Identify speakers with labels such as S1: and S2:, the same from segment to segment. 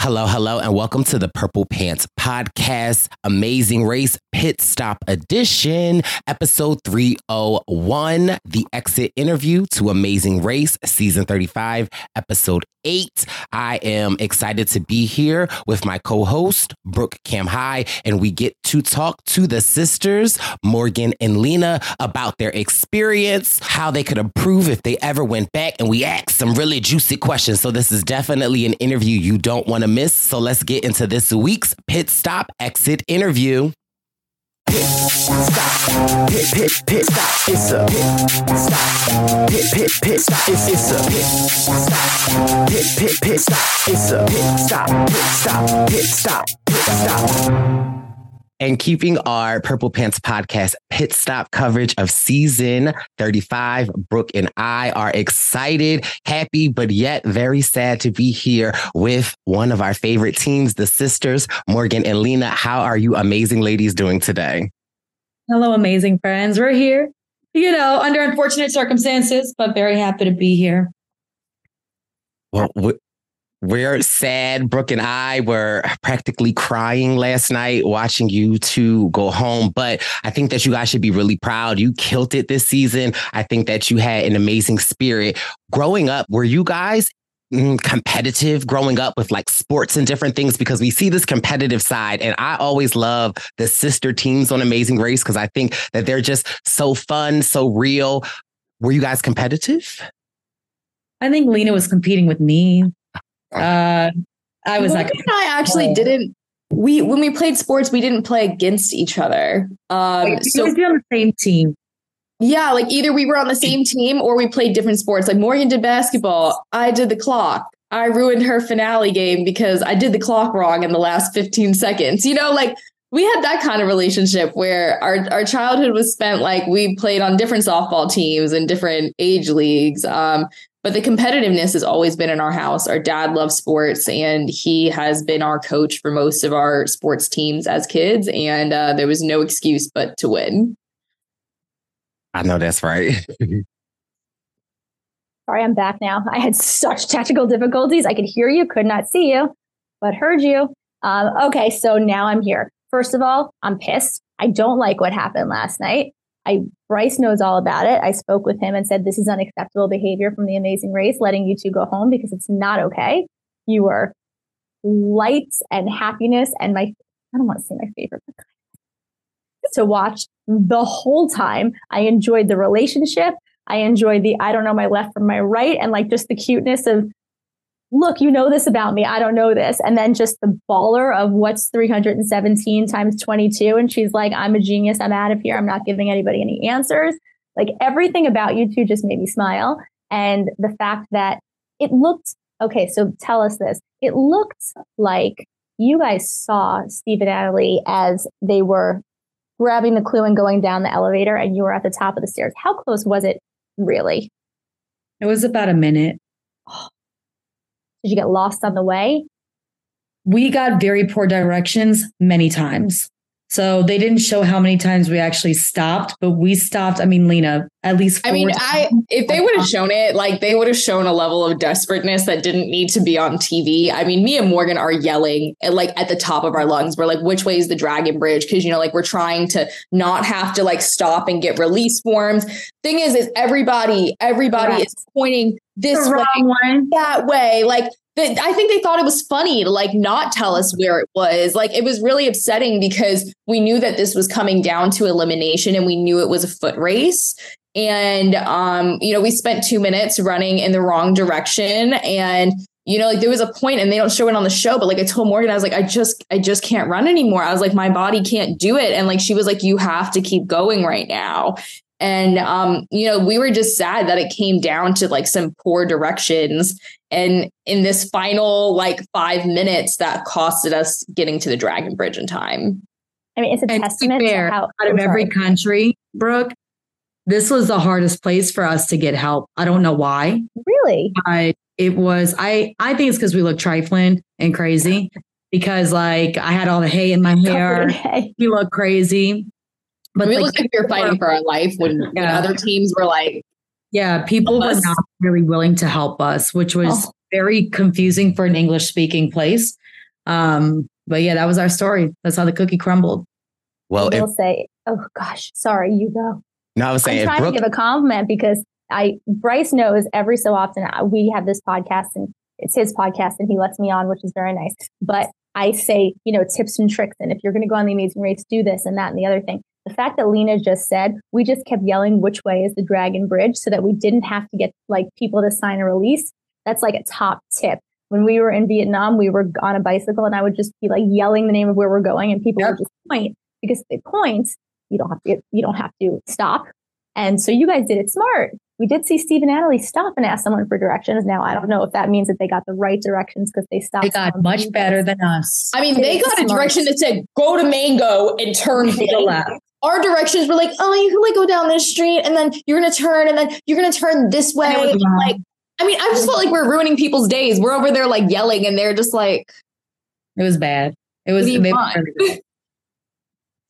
S1: Hello, hello, and welcome to the Purple Pants Podcast, Amazing Race Pit Stop Edition, episode 301, the exit interview to Amazing Race, season 35, episode 8. I am excited to be here with my co host, Brooke Camhi, and we get to talk to the sisters, Morgan and Lena, about their experience, how they could improve if they ever went back, and we ask some really juicy questions. So, this is definitely an interview you don't want to miss. So let's get into this week's pit stop exit interview. Pit stop, pit pit pit stop. Pit stop, pit pit pit stop. Pit stop, pit stop. Pit stop, pit stop, pit stop, pit stop and keeping our Purple Pants podcast pit stop coverage of season 35. Brooke and I are excited, happy, but yet very sad to be here with one of our favorite teams, the sisters, Morgan and Lena. How are you amazing ladies doing today?
S2: Hello, amazing friends. We're here, you know, under unfortunate circumstances, but very happy to be here.
S1: Well, we're sad. Brooke and I were practically crying last night watching you two go home. But I think that you guys should be really proud. You killed it this season. I think that you had an amazing spirit. Growing up, were you guys mm, competitive growing up with like sports and different things because we see this competitive side and I always love the sister teams on Amazing Race because I think that they're just so fun, so real. Were you guys competitive?
S2: I think Lena was competing with me. Uh, I was like,
S3: I actually didn't. We when we played sports, we didn't play against each other. Um,
S2: Wait, so we on the same team.
S3: Yeah, like either we were on the same team or we played different sports. Like Morgan did basketball, I did the clock. I ruined her finale game because I did the clock wrong in the last 15 seconds. You know, like we had that kind of relationship where our, our childhood was spent like we played on different softball teams and different age leagues. Um, but the competitiveness has always been in our house. Our dad loves sports and he has been our coach for most of our sports teams as kids. And uh, there was no excuse but to win.
S1: I know that's right.
S4: Sorry, I'm back now. I had such technical difficulties. I could hear you, could not see you, but heard you. Um, okay, so now I'm here. First of all, I'm pissed. I don't like what happened last night. I Brice knows all about it. I spoke with him and said this is unacceptable behavior from the Amazing Race, letting you two go home because it's not okay. You were lights and happiness and my I don't want to say my favorite to watch the whole time. I enjoyed the relationship. I enjoyed the I don't know my left from my right and like just the cuteness of look, you know this about me. I don't know this. And then just the baller of what's 317 times 22. And she's like, I'm a genius. I'm out of here. I'm not giving anybody any answers. Like everything about you two just made me smile. And the fact that it looked, okay, so tell us this. It looked like you guys saw Steve and Natalie as they were grabbing the clue and going down the elevator and you were at the top of the stairs. How close was it really?
S2: It was about a minute. Oh,
S4: did you get lost on the way?
S2: We got very poor directions many times. So they didn't show how many times we actually stopped, but we stopped. I mean, Lena, at least.
S3: I mean, I if they would have shown it, like they would have shown a level of desperateness that didn't need to be on TV. I mean, me and Morgan are yelling at, like at the top of our lungs. We're like, "Which way is the Dragon Bridge?" Because you know, like we're trying to not have to like stop and get release forms. Thing is, is everybody, everybody right. is pointing this way, way, that way. Like I think they thought it was funny to like not tell us where it was. Like it was really upsetting because we knew that this was coming down to elimination and we knew it was a foot race. And um, you know, we spent two minutes running in the wrong direction. And, you know, like there was a point and they don't show it on the show, but like I told Morgan, I was like, I just, I just can't run anymore. I was like, my body can't do it. And like she was like, you have to keep going right now. And um, you know, we were just sad that it came down to like some poor directions. And in this final like five minutes, that costed us getting to the Dragon Bridge in time.
S4: I mean, it's a
S2: And to be
S4: testament
S2: fair,
S4: to how
S2: out of every country, Brooke, this was the hardest place for us to get help. I don't know why,
S4: really.
S2: but it was. I I think it's because we look trifling and crazy. Because like I had all the hay in my hair, You look crazy. But
S3: we
S2: like,
S3: looked like we were fighting for our life when, when
S2: Yeah.
S3: other teams were like,
S2: yeah, people were
S3: us.
S2: not really willing to help us, which was
S4: Oh.
S2: very confusing for an English speaking place. Um, but yeah, that was our story. That's how the cookie crumbled.
S5: Well,
S4: I
S5: if,
S4: will say, oh gosh, sorry, you go.
S5: no, I was saying
S4: I'm trying
S5: Brooke,
S4: to give a compliment because I Brice knows every so often uh, we have this podcast and it's his podcast and he lets me on, which is very nice. But I say, you know, tips and tricks, and if you're going to go on the Amazing Race, do this and that and the other thing. The fact that Lena just said, we just kept yelling which way is the Dragon Bridge so that we didn't have to get like people to sign a release. That's like a top tip. When we were in Vietnam, we were on a bicycle and I would just be like yelling the name of where we're going and people
S2: Yep.
S4: would just point because they point, you don't have to you don't have to stop. And so you guys did it smart. We did see Steve and Natalie stop and ask someone for directions. Now I don't know if that means that they got the right directions because they stopped.
S2: They got much better than us.
S3: I mean, they
S4: It's
S3: got a direction that said go to Mango and turn
S2: Take a
S3: right.
S2: left.
S3: Our directions were like, oh, you can like go down this street and then you're gonna turn and then you're gonna turn this way.
S2: And
S3: And, like, I mean, I just felt like we're ruining people's days. We're over there like yelling and they're just like,
S2: It was bad. It was.
S3: Do you
S2: they-
S3: want?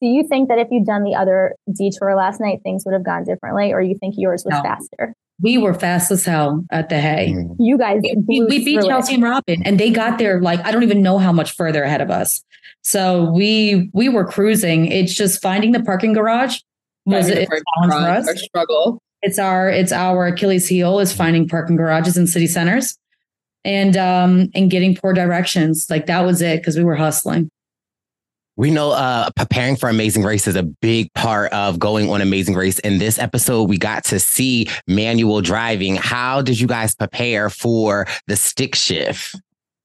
S4: Do you think that if you'd done the other detour last night, things would have gone differently, or you think yours was
S2: No.
S4: faster?
S2: We were fast as hell at the hay.
S4: You guys,
S2: We, we beat
S4: through it.
S2: Chelsea and Robbin, and they got there like I don't even know how much further ahead of us. So we we were cruising. It's just finding the parking garage was
S3: Finding the
S2: it's a
S3: parking
S2: challenge for us.
S3: our struggle.
S2: It's our it's our Achilles heel is finding parking garages in city centers, and um and getting poor directions. Like that was it because we were hustling.
S5: We know uh, preparing for Amazing Race is a big part of going on Amazing Race. In this episode, we got to see manual driving. How did you guys prepare for the stick shift?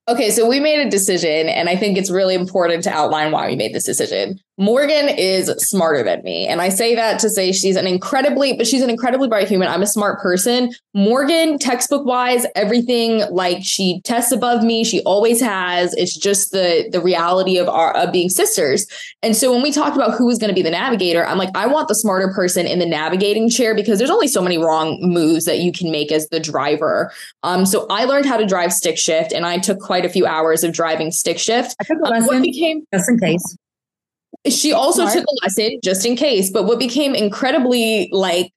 S3: Okay, so we made a decision, and I think it's really important to outline why we made this decision. Morgan is smarter than me. And I say that to say she's an incredibly, but she's an incredibly bright human. I'm a smart person. Morgan, textbook wise, everything like she tests above me. She always has. It's just the the reality of our of being sisters. And so when we talked about who was going to be the navigator, I'm like, I want the smarter person in the navigating chair because there's only so many wrong moves that you can make as the driver. Um, so I learned how to drive stick shift, and I took quite a few hours of driving stick shift.
S2: I took a
S3: Um, what became
S2: just in case.
S3: She also
S4: Smart.
S3: took a lesson just in case, but what became incredibly like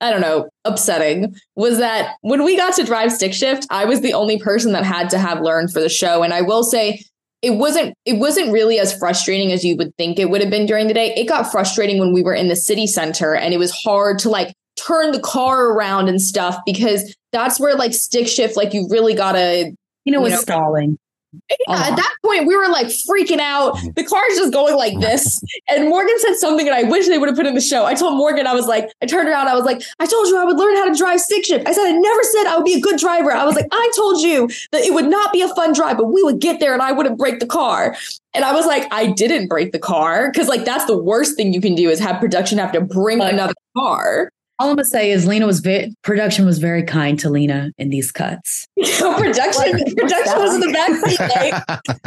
S3: I don't know, upsetting was that when we got to drive stick shift, I was the only person that had to have learned for the show. And I will say it wasn't it wasn't really as frustrating as you would think it would have been during the day. It got frustrating when we were in the city center and it was hard to like turn the car around and stuff because that's where like stick shift, like you really gotta
S2: You know,
S3: You
S2: was
S3: know,
S2: stalling.
S3: Yeah, at uh-huh. that point, we were like freaking out. Mm-hmm. The car's just going like this. And Morgan said something, and I wish they would have put in the show. I told Morgan, I was like, I turned around, I was like, I told you I would learn how to drive stick shift. I said, I never said I would be a good driver. I was like, I told you that it would not be a fun drive, but we would get there and I wouldn't break the car. And I was like, I didn't break the car because, like, that's the worst thing you can do is have production have to bring another car.
S2: All I'm gonna say is Lena was very production was very kind to Lena in these cuts.
S3: production, production was in the back seat. Like,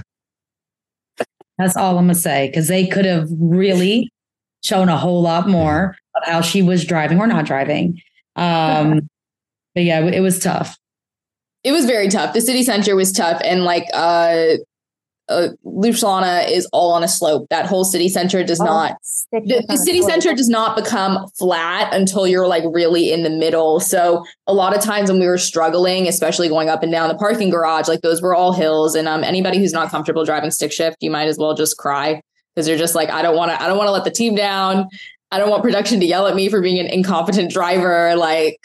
S2: That's all I'm gonna say because they could have really shown a whole lot more of how she was driving or not driving. Um, but yeah, it was tough.
S3: it was very tough. The city center was tough, and like uh, uh Ljubljana is all on a slope. That whole city center does
S4: Oh,
S3: not. The, the city center does not become flat until you're like really in the middle. So a lot of times when we were struggling, especially going up and down the parking garage, like those were all hills. And um, anybody who's not comfortable driving stick shift, you might as well just cry because you're just like, I don't want to. I don't want to let the team down. I don't want production to yell at me for being an incompetent driver. Like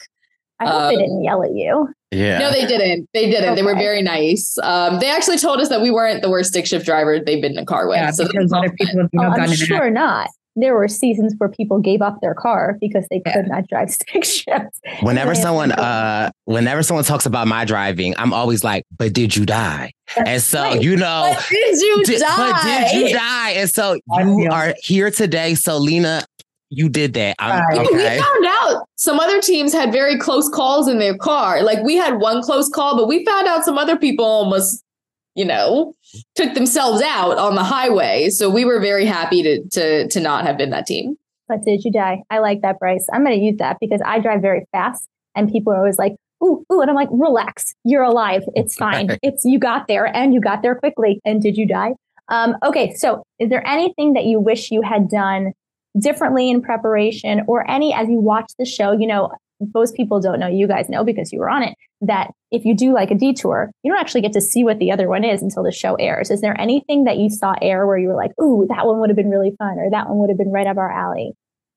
S4: I hope they
S3: um,
S4: didn't yell at you.
S5: Yeah.
S3: no, they didn't. They didn't. They were very nice. Um, they actually told us that we weren't the worst stick shift driver they've been in a car with.
S2: Yeah,
S3: so that
S2: because other people have you
S4: Oh,
S2: know,
S4: I'm
S2: gotten in
S4: sure not. There were seasons where people gave up their car because they
S2: Yeah.
S4: could not drive stick shift.
S5: Whenever someone uh whenever someone talks about my driving, I'm always like, but did you die? And so
S4: right.
S5: you know
S3: But did you
S5: did-
S3: die?
S5: but did you die? And so
S2: I
S5: you are here today. So Lena, you did that. I'm
S2: Right.
S3: We found out some other teams had very close calls in their car. Like we had one close call, but we found out some other people almost you know, took themselves out on the highway. So we were very happy to to to not have been that team.
S4: But did you die? I like that, Brice. I'm going to use that because I drive very fast, and people are always like, "Ooh, ooh," and I'm like, "Relax, you're alive. It's fine. it's you got there, and you got there quickly. And did you die?" Um, okay, so is there anything that you wish you had done differently in preparation, or any as you watch the show? You know, most people don't know. You guys know because you were on it. That if you do like a detour, you don't actually get to see what the other one is until the show airs. Is there anything that you saw air where you were like, "Ooh, that one would have been really fun," or "That one would have been right up our alley"?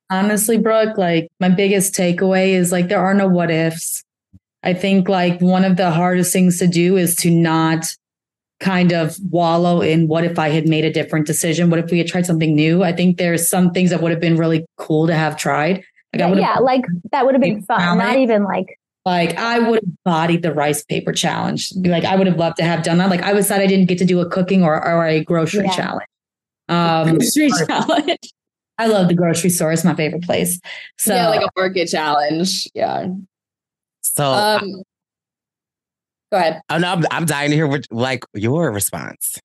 S2: Honestly, Brooke, like my biggest takeaway is like there are no what ifs. I think like one of the hardest things to do is to not kind of wallow in what if I had made a different decision? What if we had tried something new? I think there's some things that would have been really cool to have tried.
S4: Like yeah, like that would have been fun. Not even like
S2: like I would have bodied the rice paper challenge. Like I would have loved to have done that. Like I was sad I didn't get to do a cooking or, or a grocery yeah. challenge. Um,
S3: grocery challenge.
S2: I love the grocery store. It's my favorite place. So
S3: yeah, like a market challenge. Yeah.
S5: So
S3: um, go ahead.
S5: Oh no, I'm, I'm dying to hear what like your response.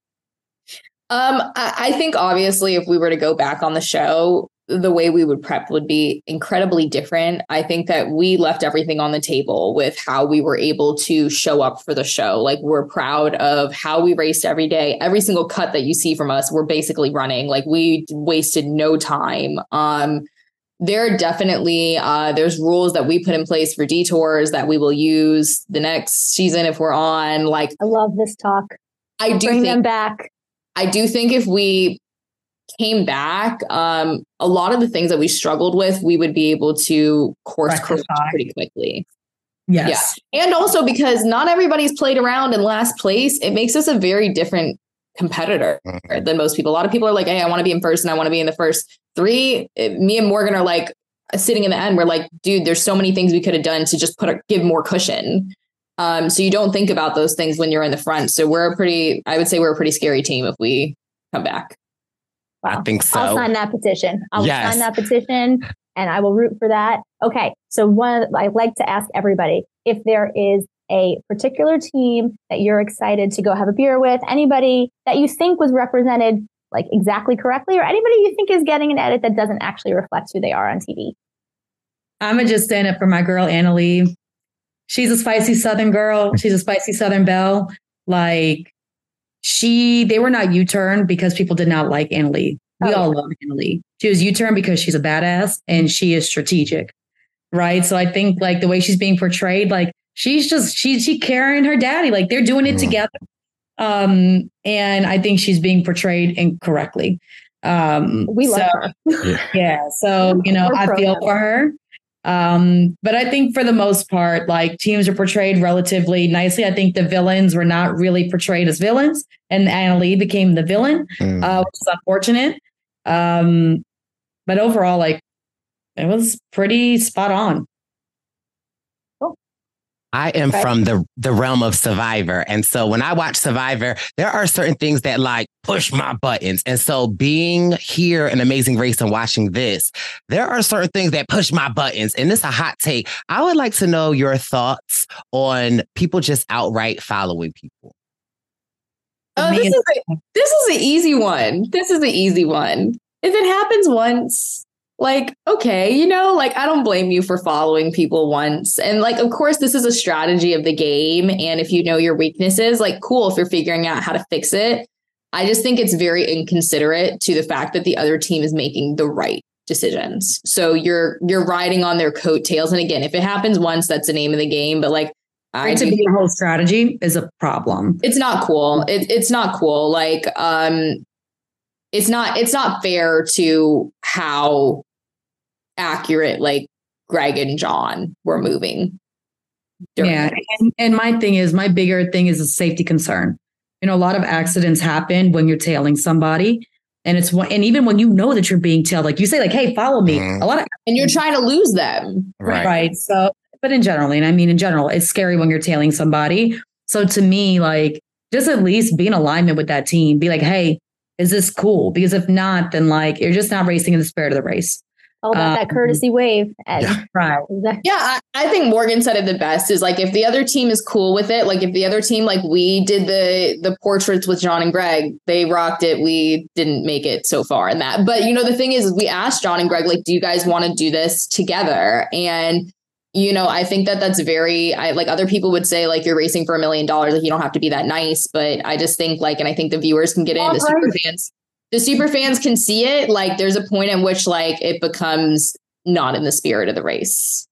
S3: Um, I, I think obviously if we were to go back on the show, the way we would prep would be incredibly different. I think that we left everything on the table with how we were able to show up for the show. Like we're proud of how we raced every day. Every single cut that you see from us, we're basically running. Like we wasted no time. Um there are definitely uh, there's rules that we put in place for detours that we will use the next season if we're on like
S4: i love this talk
S3: i do
S4: bring
S3: think,
S4: them back
S3: i do think if we came back, um, a lot of the things that we struggled with, we would be able to course correct pretty quickly.
S2: Yes.
S3: Yeah. And also because not everybody's played around in last place, it makes us a very different competitor mm-hmm. than most people. A lot of people are like, hey, I want to be in first and I want to be in the first three. Me and Morgan are like sitting in the end. We're like, dude, there's so many things we could have done to just put a, give more cushion. Um, so you don't think about those things when you're in the front. So we're a pretty, I would say we're a pretty scary team if we come back.
S5: Wow. I think so.
S4: I'll sign that petition. I'll yes. sign that petition and I will root for that. Okay. So one, I like to ask everybody if there is a particular team that you're excited to go have a beer with, anybody that you think was represented like exactly correctly, or anybody you think is getting an edit that doesn't actually reflect who they are on TV.
S2: I'm gonna just stand up for my girl Anna Leigh. She's a spicy Southern girl. She's a spicy Southern belle. Like she they were not U-turn because people did not like Anna Leigh. We oh, all love Anna Leigh. She was U-turn because she's a badass and she is strategic. Right. So I think like the way she's being portrayed, like she's just she she carrying her daddy. Like they're doing it mm. together. Um, and I think she's being portrayed incorrectly. Um
S4: we love
S2: so, her. yeah. So, you know, I feel for her. Um, but I think for the most part, like teams are portrayed relatively nicely. I think the villains were not really portrayed as villains, and Anna Leigh became the villain, mm. uh, which is unfortunate. Um, but overall, like it was pretty spot on.
S5: I am okay. from the the realm of Survivor, and so when I watch Survivor, there are certain things that like push my buttons. And so being here in Amazing Race and watching this, there are certain things that push my buttons. And this is a hot take. I would like to know your thoughts on people just outright following people.
S3: Oh, this is a, this is an easy one. This is the easy one. If it happens once, like okay you know like i don't blame you for following people once and like of course this is a strategy of the game and if you know your weaknesses like cool if you're figuring out how to fix it i just think it's very inconsiderate to the fact that the other team is making the right decisions so you're you're riding on their coattails and again if it happens once that's the name of the game but like
S2: I to be a whole strategy is a problem.
S3: It's not cool. It, it's not cool. Like, um, it's not. It's not fair to how accurate like Greg and John were moving.
S2: Yeah. And, and my thing is, my bigger thing is a safety concern. You know, a lot of accidents happen when you're tailing somebody. And it's one, and even when you know that you're being tailed, like you say, like, hey, follow me. Mm-hmm. A lot of
S3: and you're trying to lose them.
S2: Right. Right. So, but in general, and I mean in general, it's scary when you're tailing somebody. So to me, like just at least be in alignment with that team. Be like, hey, is this cool? Because if not, then like you're just not racing in the spirit of the race.
S4: All about that
S2: Um,
S4: courtesy wave. And
S5: Yeah.
S2: Right.
S3: Yeah, I, I think Morgan said it the best is like if the other team is cool with it, like if the other team, like we did the the portraits with John and Greg, they rocked it. We didn't make it so far in that. But you know, the thing is, we asked John and Greg, like, do you guys want to do this together? And you know, I think that that's very, I like other people would say, like, you're racing for a million dollars, like, you don't have to be that nice. But I just think, like, and I think the viewers can get in, the super fans, the super fans can see it. Like, there's a point in which, like, it becomes not in the spirit of the race.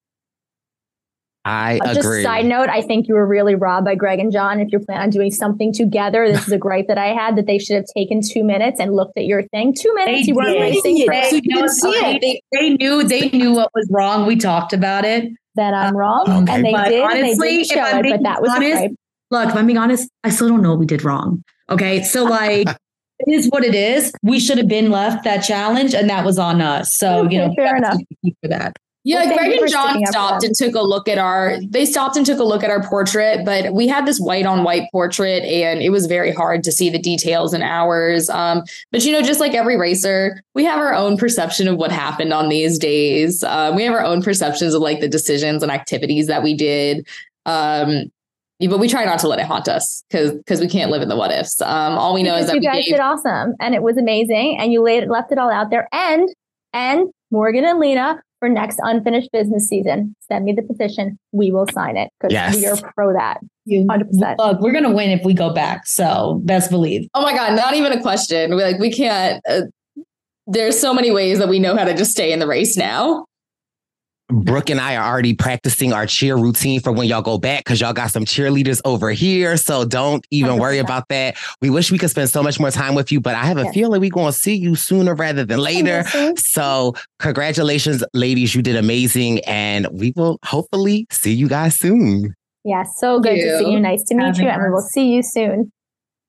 S5: I
S4: Uh, just
S5: agree.
S4: side note, I think you were really robbed by Greg and John. If you plan on doing something together, this is a gripe that I had that they should have taken two minutes and looked at your thing. Two minutes, you weren't
S2: did.
S4: racing.
S2: They-
S4: first.
S2: you know,
S3: can see it.
S2: They, they knew they knew what was wrong. We talked about it.
S4: Then I'm wrong,
S5: Okay.
S4: and they
S2: But
S4: did.
S2: honestly,
S4: and they did
S2: if
S4: show
S2: I'm
S4: it,
S2: being
S4: but that was the
S2: honest,
S4: gripe.
S2: Look, if I'm being honest, I still don't know what we did wrong. Okay. So like it is what it is. We should have been left that challenge and that was on us. So, you know,
S4: fair
S2: that's
S4: enough.
S2: for that.
S3: Yeah,
S4: Well,
S3: Greg and John
S4: sticking up for
S3: stopped and took a look at our they stopped and took a look at our portrait, but we had this white on white portrait and it was very hard to see the details in hours. Um, but you know, just like every racer, we have our own perception of what happened on these days. Um, we have our own perceptions of like the decisions and activities that we did. Um, but we try not to let it haunt us because because we can't live in the what ifs. Um, all we know is that
S4: you
S3: we
S4: guys
S3: gave
S4: did awesome, and it was amazing, and you laid left it all out there. And and Morgan and Lena for next unfinished business season, send me the petition. We will sign it because
S5: Yes.
S4: we are pro that.
S2: You,
S4: 100%.
S2: look, we're gonna win if we go back. So best believe.
S3: Oh my god, not even a question. We like we can't. Uh, there's so many ways that we know how to just stay in the race now.
S5: Brooke and I are already practicing our cheer routine for when y'all go back because y'all got some cheerleaders over here. So don't even worry
S4: 100%.
S5: about that. We wish we could spend so much more time with you, but I have a
S4: Yes.
S5: feeling we're going to see you sooner rather than later. So, congratulations, ladies. You did amazing. And we will hopefully see you guys soon.
S4: Yeah, so good to see you. Nice to meet
S2: Having
S4: you, and we will see you soon.